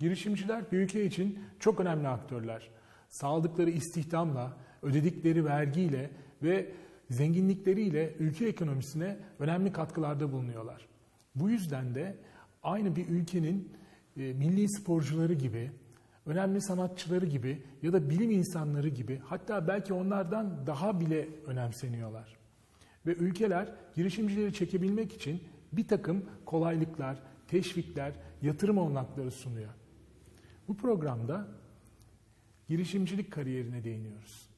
Girişimciler bir ülke için çok önemli aktörler. Sağladıkları istihdamla, ödedikleri vergiyle ve zenginlikleriyle ülke ekonomisine önemli katkılarda bulunuyorlar. Bu yüzden de aynı bir ülkenin e, milli sporcuları gibi, önemli sanatçıları gibi ya da bilim insanları gibi hatta belki onlardan daha bile önemseniyorlar. Ve ülkeler girişimcileri çekebilmek için bir takım kolaylıklar, teşvikler, yatırım olanakları sunuyor. Bu programda girişimcilik kariyerine değiniyoruz.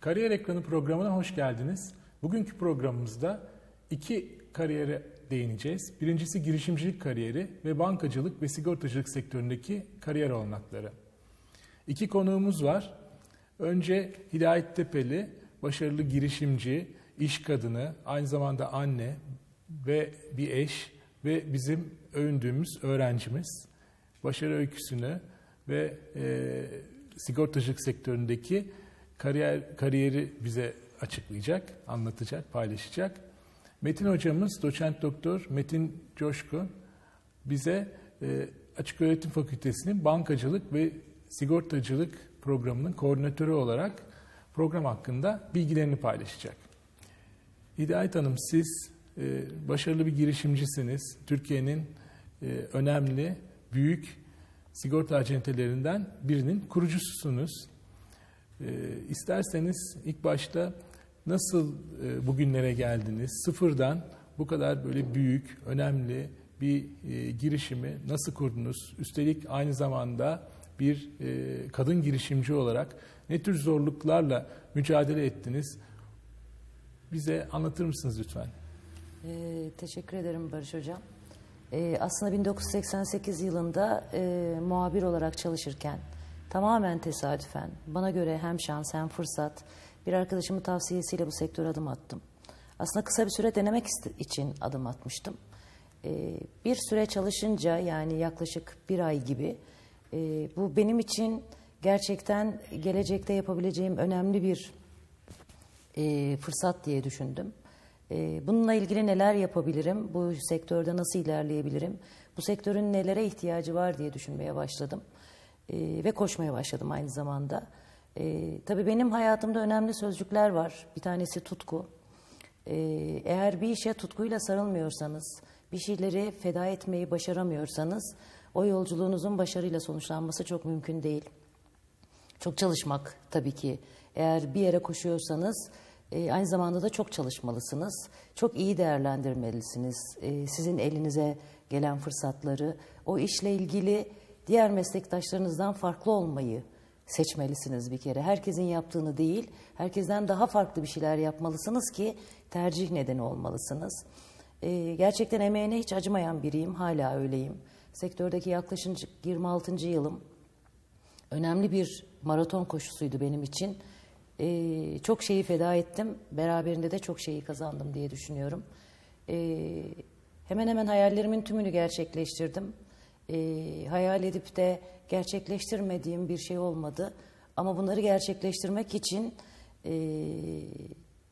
Kariyer Ekranı programına hoş geldiniz. Bugünkü programımızda iki kariyere değineceğiz. Birincisi girişimcilik kariyeri ve bankacılık ve sigortacılık sektöründeki kariyer olanakları. İki konuğumuz var. Önce Hidayet Tepeli, başarılı girişimci, iş kadını, aynı zamanda anne ve bir eş ve bizim övündüğümüz öğrencimiz. Başarı öyküsünü ve e, sigortacılık sektöründeki kariyer kariyeri bize açıklayacak, anlatacak, paylaşacak. Metin hocamız doçent doktor Metin Coşkun bize e, Açık Öğretim Fakültesi'nin bankacılık ve sigortacılık programının koordinatörü olarak program hakkında bilgilerini paylaşacak. Hidayet Hanım siz e, başarılı bir girişimcisiniz. Türkiye'nin e, önemli, büyük sigorta acentelerinden birinin kurucususunuz. E, isterseniz ilk başta nasıl e, bugünlere geldiniz? Sıfırdan bu kadar böyle büyük, önemli bir e, girişimi nasıl kurdunuz? Üstelik aynı zamanda bir e, kadın girişimci olarak ne tür zorluklarla mücadele ettiniz? Bize anlatır mısınız lütfen? Ee, teşekkür ederim Barış Hocam. Ee, aslında 1988 yılında e, muhabir olarak çalışırken tamamen tesadüfen bana göre hem şans hem fırsat bir arkadaşımın tavsiyesiyle bu sektöre adım attım. Aslında kısa bir süre denemek için adım atmıştım. Ee, bir süre çalışınca yani yaklaşık bir ay gibi e, bu benim için gerçekten gelecekte yapabileceğim önemli bir e, fırsat diye düşündüm. E, bununla ilgili neler yapabilirim, bu sektörde nasıl ilerleyebilirim, bu sektörün nelere ihtiyacı var diye düşünmeye başladım e, ve koşmaya başladım aynı zamanda. E, tabii benim hayatımda önemli sözcükler var. Bir tanesi tutku. E, eğer bir işe tutkuyla sarılmıyorsanız, bir şeyleri feda etmeyi başaramıyorsanız, o yolculuğunuzun başarıyla sonuçlanması çok mümkün değil. Çok çalışmak tabii ki. Eğer bir yere koşuyorsanız e, aynı zamanda da çok çalışmalısınız. Çok iyi değerlendirmelisiniz. E, sizin elinize gelen fırsatları, o işle ilgili diğer meslektaşlarınızdan farklı olmayı seçmelisiniz bir kere. Herkesin yaptığını değil, herkesten daha farklı bir şeyler yapmalısınız ki tercih nedeni olmalısınız. E, gerçekten emeğine hiç acımayan biriyim, hala öyleyim. Sektördeki yaklaşık 26. yılım önemli bir maraton koşusuydu benim için. Ee, çok şeyi feda ettim, beraberinde de çok şeyi kazandım diye düşünüyorum. Ee, hemen hemen hayallerimin tümünü gerçekleştirdim. Ee, hayal edip de gerçekleştirmediğim bir şey olmadı. Ama bunları gerçekleştirmek için e,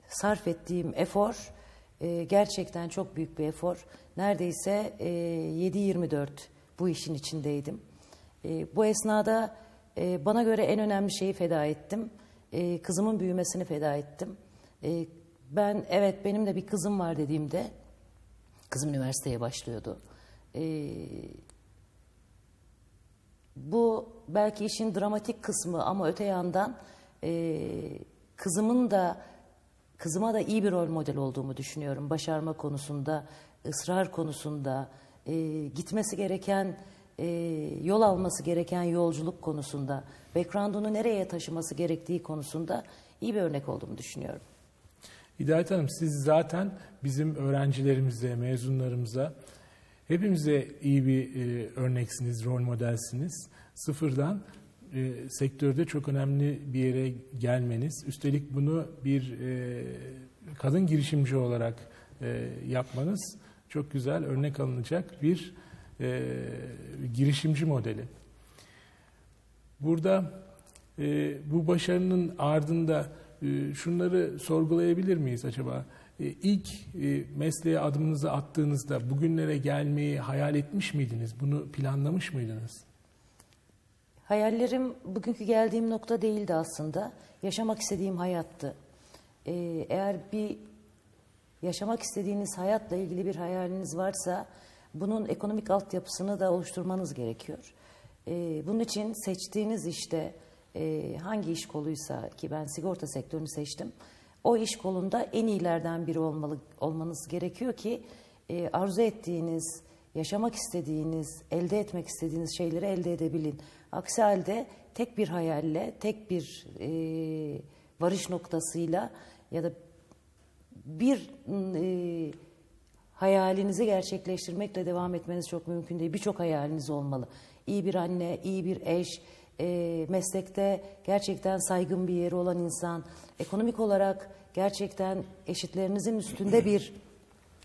sarf ettiğim efor e, gerçekten çok büyük bir efor. Neredeyse e, 7-24 bu işin içindeydim. E, bu esnada e, bana göre en önemli şeyi feda ettim. E, kızımın büyümesini feda ettim. E, ben evet benim de bir kızım var dediğimde kızım üniversiteye başlıyordu. E, bu belki işin dramatik kısmı ama öte yandan e, kızımın da kızıma da iyi bir rol model olduğumu düşünüyorum. Başarma konusunda, ısrar konusunda, e, gitmesi gereken e, yol alması gereken yolculuk konusunda, background'unu nereye taşıması gerektiği konusunda iyi bir örnek olduğumu düşünüyorum. Hidayet Hanım siz zaten bizim öğrencilerimize, mezunlarımıza Hepimize iyi bir e, örneksiniz, rol modelsiniz. Sıfırdan e, sektörde çok önemli bir yere gelmeniz, üstelik bunu bir e, kadın girişimci olarak e, yapmanız çok güzel örnek alınacak bir e, girişimci modeli. Burada e, bu başarının ardında e, şunları sorgulayabilir miyiz acaba? E, ilk e, mesleğe adımınızı attığınızda bugünlere gelmeyi hayal etmiş miydiniz? Bunu planlamış mıydınız? Hayallerim bugünkü geldiğim nokta değildi aslında. Yaşamak istediğim hayattı. Ee, eğer bir yaşamak istediğiniz hayatla ilgili bir hayaliniz varsa bunun ekonomik altyapısını da oluşturmanız gerekiyor. Bunun için seçtiğiniz işte e, hangi iş koluysa ki ben sigorta sektörünü seçtim. O iş kolunda en iyilerden biri olmalı olmanız gerekiyor ki e, arzu ettiğiniz, yaşamak istediğiniz, elde etmek istediğiniz şeyleri elde edebilin. Aksi halde tek bir hayalle, tek bir e, varış noktasıyla ya da bir e, hayalinizi gerçekleştirmekle devam etmeniz çok mümkün değil. Birçok hayaliniz olmalı. İyi bir anne, iyi bir eş, e, meslekte gerçekten saygın bir yeri olan insan, ekonomik olarak gerçekten eşitlerinizin üstünde bir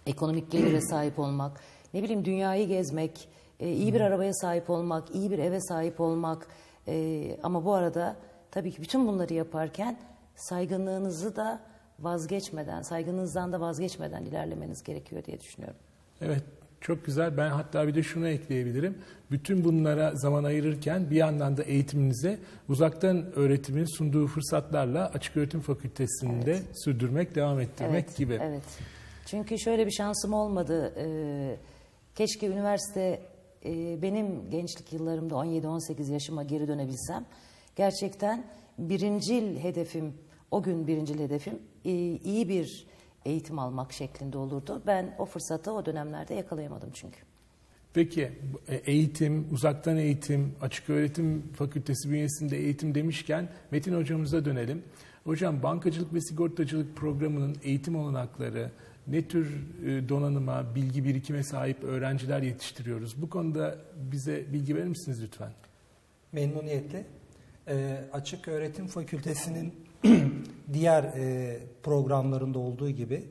ekonomik gelire sahip olmak, ne bileyim dünyayı gezmek, e, iyi bir arabaya sahip olmak, iyi bir eve sahip olmak e, ama bu arada tabii ki bütün bunları yaparken saygınlığınızı da vazgeçmeden, saygınızdan da vazgeçmeden ilerlemeniz gerekiyor diye düşünüyorum. Evet, çok güzel. Ben hatta bir de şunu ekleyebilirim. Bütün bunlara zaman ayırırken bir yandan da eğitiminize uzaktan öğretimin sunduğu fırsatlarla Açık Öğretim Fakültesi'nde evet. sürdürmek, devam ettirmek evet, gibi. Evet. Çünkü şöyle bir şansım olmadı. Ee, keşke üniversite e, benim gençlik yıllarımda 17-18 yaşıma geri dönebilsem. Gerçekten birincil hedefim, o gün birincil hedefim e, iyi bir eğitim almak şeklinde olurdu. Ben o fırsatı o dönemlerde yakalayamadım çünkü. Peki e, eğitim, uzaktan eğitim, açık öğretim fakültesi bünyesinde eğitim demişken Metin hocamıza dönelim. Hocam bankacılık ve sigortacılık programının eğitim olanakları, ne tür e, donanıma, bilgi birikime sahip öğrenciler yetiştiriyoruz? Bu konuda bize bilgi verir misiniz lütfen? Memnuniyetle. E, açık Öğretim Fakültesi'nin diğer e, programlarında olduğu gibi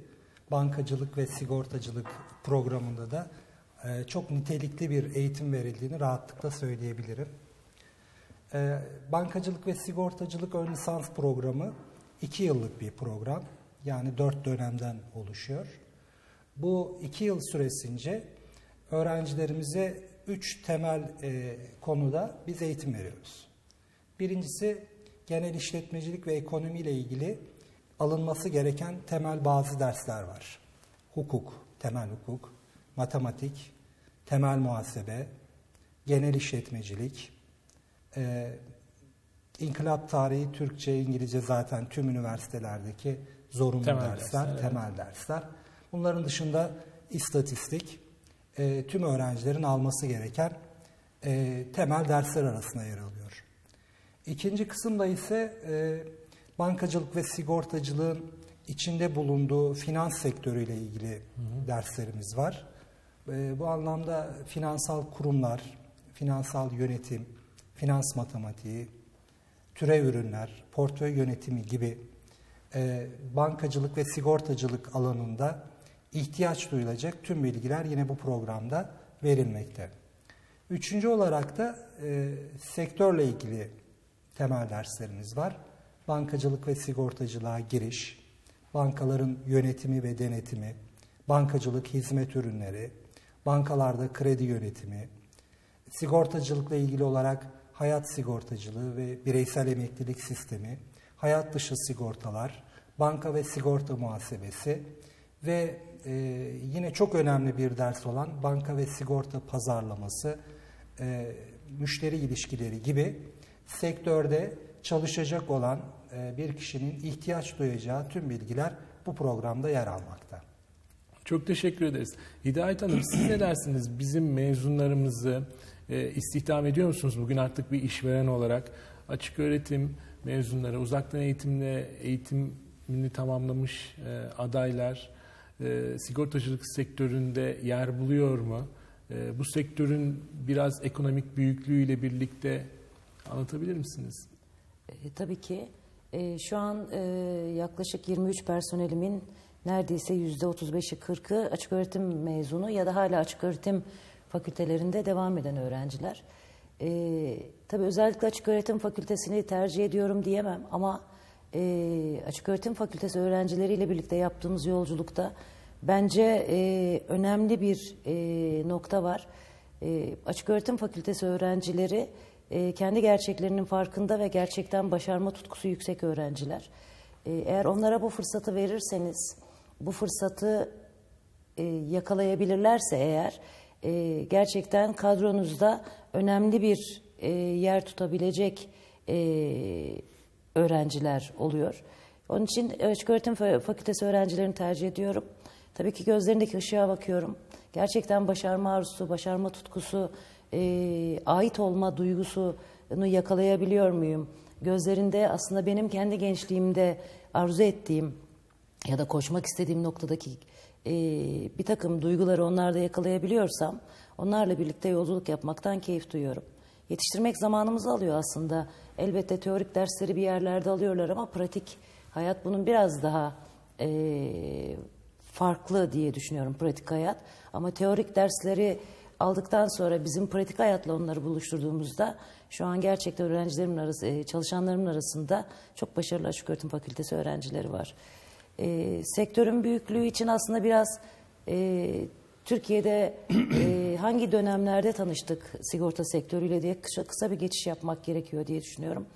bankacılık ve sigortacılık programında da e, çok nitelikli bir eğitim verildiğini rahatlıkla söyleyebilirim. E, bankacılık ve sigortacılık ön lisans programı iki yıllık bir program. Yani dört dönemden oluşuyor. Bu iki yıl süresince öğrencilerimize üç temel e, konuda biz eğitim veriyoruz. Birincisi genel işletmecilik ve ekonomi ile ilgili alınması gereken temel bazı dersler var. Hukuk, temel hukuk, matematik, temel muhasebe, genel işletmecilik, e, inkılap tarihi, Türkçe, İngilizce zaten tüm üniversitelerdeki zorunlu temel dersler, dersler evet. temel dersler. Bunların dışında istatistik, e, tüm öğrencilerin alması gereken e, temel dersler arasında yer alıyor. İkinci kısımda ise e, bankacılık ve sigortacılığın içinde bulunduğu finans sektörüyle ilgili hı hı. derslerimiz var. E, bu anlamda finansal kurumlar, finansal yönetim, finans matematiği, türev ürünler, portföy yönetimi gibi e, bankacılık ve sigortacılık alanında ihtiyaç duyulacak tüm bilgiler yine bu programda verilmekte. Üçüncü olarak da e, sektörle ilgili temel derslerimiz var. Bankacılık ve sigortacılığa giriş, bankaların yönetimi ve denetimi, bankacılık hizmet ürünleri, bankalarda kredi yönetimi, sigortacılıkla ilgili olarak hayat sigortacılığı ve bireysel emeklilik sistemi, hayat dışı sigortalar, banka ve sigorta muhasebesi ve e, yine çok önemli bir ders olan banka ve sigorta pazarlaması, e, müşteri ilişkileri gibi sektörde çalışacak olan e, bir kişinin ihtiyaç duyacağı tüm bilgiler bu programda yer almakta. Çok teşekkür ederiz. Hidayet Hanım siz ne dersiniz? Bizim mezunlarımızı e, istihdam ediyor musunuz bugün artık bir işveren olarak? Açık öğretim mezunları, uzaktan eğitimle eğitimini tamamlamış e, adaylar sigortacılık sektöründe yer buluyor mu? bu sektörün biraz ekonomik büyüklüğüyle birlikte anlatabilir misiniz? E, tabii ki. E, şu an e, yaklaşık 23 personelimin neredeyse %35'i 40'ı açık öğretim mezunu ya da hala açık öğretim fakültelerinde devam eden öğrenciler. E, tabii özellikle açık öğretim fakültesini tercih ediyorum diyemem ama e, açık öğretim fakültesi öğrencileriyle birlikte yaptığımız yolculukta bence e, önemli bir e, nokta var. E, açık öğretim fakültesi öğrencileri e, kendi gerçeklerinin farkında ve gerçekten başarma tutkusu yüksek öğrenciler. E, eğer onlara bu fırsatı verirseniz, bu fırsatı e, yakalayabilirlerse eğer e, gerçekten kadronuzda önemli bir e, yer tutabilecek e, öğrenciler oluyor. Onun için açık öğretim fakültesi öğrencilerini tercih ediyorum. Tabii ki gözlerindeki ışığa bakıyorum. Gerçekten başarma arzusu, başarma tutkusu, e, ait olma duygusunu yakalayabiliyor muyum? Gözlerinde aslında benim kendi gençliğimde arzu ettiğim ya da koşmak istediğim noktadaki e, bir takım duyguları onlarda yakalayabiliyorsam onlarla birlikte yolculuk yapmaktan keyif duyuyorum. Yetiştirmek zamanımızı alıyor aslında. Elbette teorik dersleri bir yerlerde alıyorlar ama pratik hayat bunun biraz daha e, farklı diye düşünüyorum pratik hayat. Ama teorik dersleri aldıktan sonra bizim pratik hayatla onları buluşturduğumuzda şu an gerçekten öğrencilerimin arası, e, çalışanlarımın arasında çok başarılı açık öğretim fakültesi öğrencileri var. E, sektörün büyüklüğü için aslında biraz e, Türkiye'de e, hangi dönemlerde tanıştık sigorta sektörüyle diye kısa, kısa bir geçiş yapmak gerekiyor diye düşünüyorum.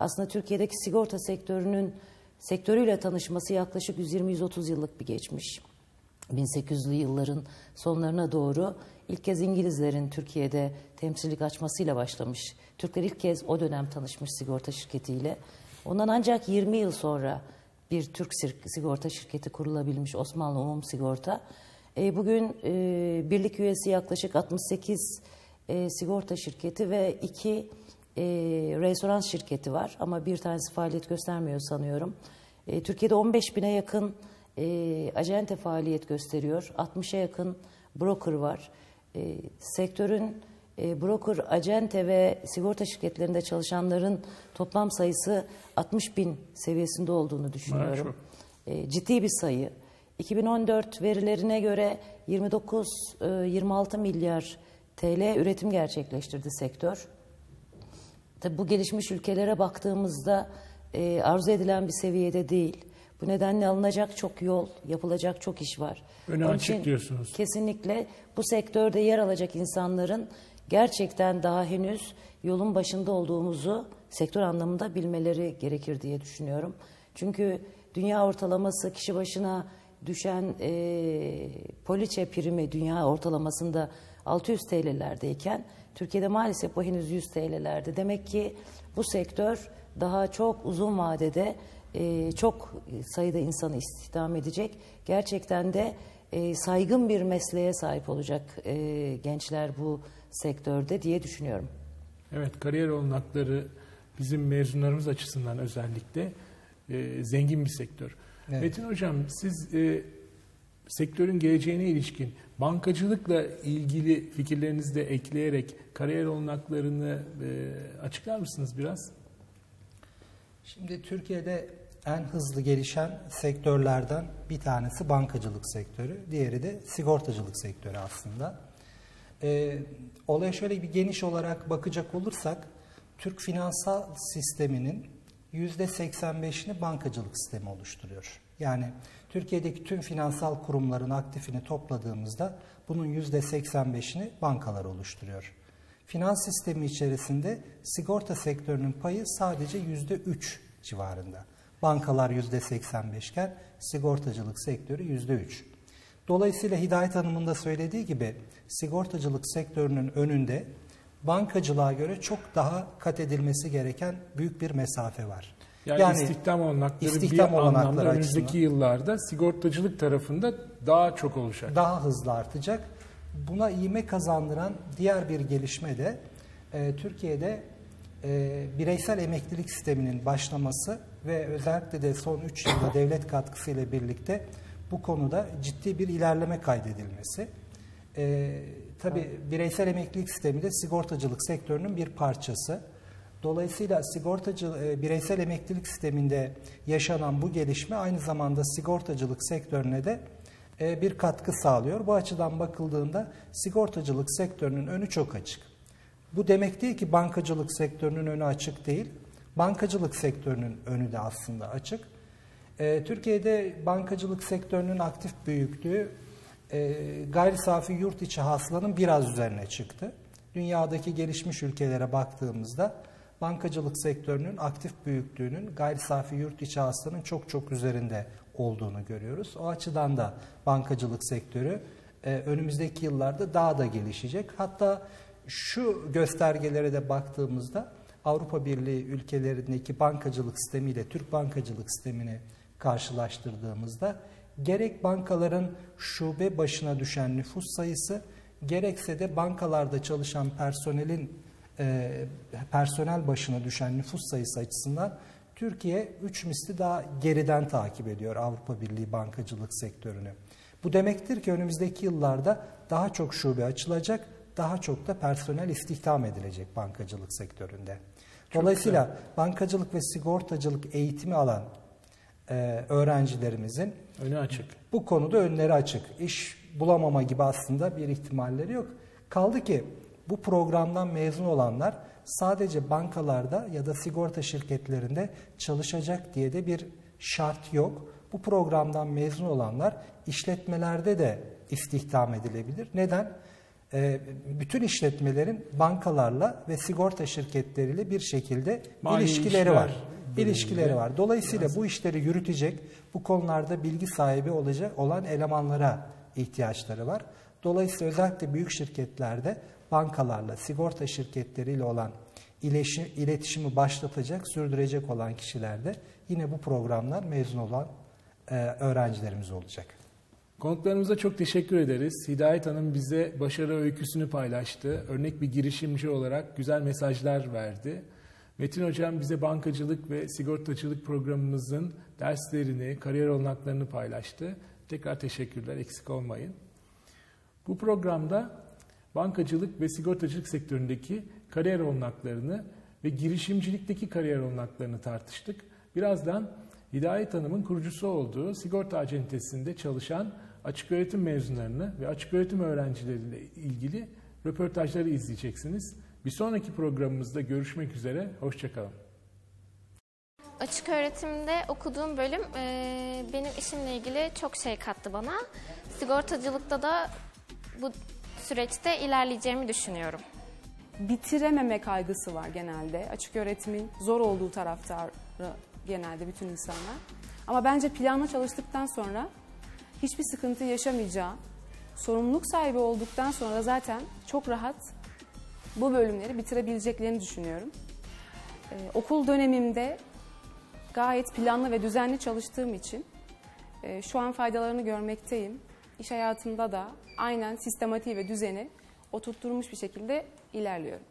Aslında Türkiye'deki sigorta sektörünün sektörüyle tanışması yaklaşık 120-130 yıllık bir geçmiş. 1800'lü yılların sonlarına doğru ilk kez İngilizlerin Türkiye'de temsilcilik açmasıyla başlamış. Türkler ilk kez o dönem tanışmış sigorta şirketiyle. Ondan ancak 20 yıl sonra bir Türk sigorta şirketi kurulabilmiş Osmanlı Umum Sigorta. E, bugün e, birlik üyesi yaklaşık 68 e, sigorta şirketi ve iki e, restoran şirketi var ama bir tanesi faaliyet göstermiyor sanıyorum. E, Türkiye'de 15 bine yakın e, acente faaliyet gösteriyor. 60'a yakın broker var. E, sektörün e, broker, acente ve sigorta şirketlerinde çalışanların toplam sayısı 60 bin seviyesinde olduğunu düşünüyorum. E, ciddi bir sayı. 2014 verilerine göre 29-26 e, milyar TL üretim gerçekleştirdi sektör. Tabi bu gelişmiş ülkelere baktığımızda e, arzu edilen bir seviyede değil. Bu nedenle alınacak çok yol, yapılacak çok iş var. Öne Onun açık diyorsunuz. Kesinlikle bu sektörde yer alacak insanların gerçekten daha henüz yolun başında olduğumuzu sektör anlamında bilmeleri gerekir diye düşünüyorum. Çünkü dünya ortalaması kişi başına düşen e, poliçe primi dünya ortalamasında 600 TL'lerdeyken Türkiye'de maalesef bu henüz 100 TL'lerde. Demek ki bu sektör daha çok uzun vadede e, çok sayıda insanı istihdam edecek. Gerçekten de e, saygın bir mesleğe sahip olacak e, gençler bu sektörde diye düşünüyorum. Evet, kariyer olanakları bizim mezunlarımız açısından özellikle e, zengin bir sektör. Evet. Metin Hocam siz e, sektörün geleceğine ilişkin bankacılıkla ilgili fikirlerinizi de ekleyerek kariyer olanaklarını e, açıklar mısınız biraz? Şimdi Türkiye'de en hızlı gelişen sektörlerden bir tanesi bankacılık sektörü, diğeri de sigortacılık sektörü aslında. Ee, olaya şöyle bir geniş olarak bakacak olursak, Türk finansal sisteminin %85'ini bankacılık sistemi oluşturuyor. Yani Türkiye'deki tüm finansal kurumların aktifini topladığımızda bunun %85'ini bankalar oluşturuyor. Finans sistemi içerisinde sigorta sektörünün payı sadece %3 civarında. Bankalar %85 iken sigortacılık sektörü %3. Dolayısıyla Hidayet Hanım'ın da söylediği gibi sigortacılık sektörünün önünde bankacılığa göre çok daha kat edilmesi gereken büyük bir mesafe var. Yani, yani istihdam olanakları istihdam bir anlamda önümüzdeki yıllarda sigortacılık tarafında daha çok olacak. Daha hızlı artacak. Buna iğme kazandıran diğer bir gelişme de e, Türkiye'de e, bireysel emeklilik sisteminin başlaması ve özellikle de son 3 yılda devlet katkısıyla birlikte bu konuda ciddi bir ilerleme kaydedilmesi. E, Tabii bireysel emeklilik sistemi de sigortacılık sektörünün bir parçası. Dolayısıyla sigortacı e, bireysel emeklilik sisteminde yaşanan bu gelişme aynı zamanda sigortacılık sektörüne de e, bir katkı sağlıyor. Bu açıdan bakıldığında sigortacılık sektörünün önü çok açık. Bu demek değil ki bankacılık sektörünün önü açık değil. Bankacılık sektörünün önü de aslında açık. E, Türkiye'de bankacılık sektörünün aktif büyüklüğü e, gayri safi yurt içi hasılanın biraz üzerine çıktı. Dünyadaki gelişmiş ülkelere baktığımızda bankacılık sektörünün aktif büyüklüğünün gayri safi yurt içi hasılanın çok çok üzerinde olduğunu görüyoruz. O açıdan da bankacılık sektörü e, önümüzdeki yıllarda daha da gelişecek. Hatta şu göstergelere de baktığımızda Avrupa Birliği ülkelerindeki bankacılık sistemiyle Türk bankacılık sistemini karşılaştırdığımızda gerek bankaların şube başına düşen nüfus sayısı gerekse de bankalarda çalışan personelin e, personel başına düşen nüfus sayısı açısından Türkiye 3 misli daha geriden takip ediyor Avrupa Birliği bankacılık sektörünü. Bu demektir ki önümüzdeki yıllarda daha çok şube açılacak, daha çok da personel istihdam edilecek bankacılık sektöründe. Dolayısıyla bankacılık ve sigortacılık eğitimi alan e, öğrencilerimizin önü açık. Bu konuda önleri açık. İş bulamama gibi aslında bir ihtimalleri yok. Kaldı ki bu programdan mezun olanlar sadece bankalarda ya da sigorta şirketlerinde çalışacak diye de bir şart yok. Bu programdan mezun olanlar işletmelerde de istihdam edilebilir. Neden? Ee, bütün işletmelerin bankalarla ve sigorta şirketleriyle bir şekilde Mali ilişkileri var. İlişkileri var. Dolayısıyla bu işleri yürütecek, bu konularda bilgi sahibi olacak olan elemanlara ihtiyaçları var. Dolayısıyla özellikle büyük şirketlerde bankalarla, sigorta şirketleriyle olan iletişimi başlatacak, sürdürecek olan kişilerde yine bu programlar mezun olan e, öğrencilerimiz olacak. Konuklarımıza çok teşekkür ederiz. Hidayet Hanım bize başarı öyküsünü paylaştı. Örnek bir girişimci olarak güzel mesajlar verdi. Metin Hocam bize bankacılık ve sigortacılık programımızın derslerini, kariyer olanaklarını paylaştı. Tekrar teşekkürler, eksik olmayın. Bu programda bankacılık ve sigortacılık sektöründeki kariyer olanaklarını ve girişimcilikteki kariyer olanaklarını tartıştık. Birazdan Hidayet Hanım'ın kurucusu olduğu sigorta acentesinde çalışan açık öğretim mezunlarını ve açık öğretim öğrencileriyle ilgili röportajları izleyeceksiniz. Bir sonraki programımızda görüşmek üzere, hoşçakalın. Açık öğretimde okuduğum bölüm e, benim işimle ilgili çok şey kattı bana. Sigortacılıkta da bu süreçte ilerleyeceğimi düşünüyorum. Bitirememe kaygısı var genelde. Açık öğretimin zor olduğu taraftarı genelde bütün insanlar. Ama bence planla çalıştıktan sonra hiçbir sıkıntı yaşamayacağı, sorumluluk sahibi olduktan sonra zaten çok rahat bu bölümleri bitirebileceklerini düşünüyorum. Ee, okul dönemimde gayet planlı ve düzenli çalıştığım için e, şu an faydalarını görmekteyim. İş hayatımda da aynen sistematiği ve düzeni oturtturmuş bir şekilde ilerliyorum.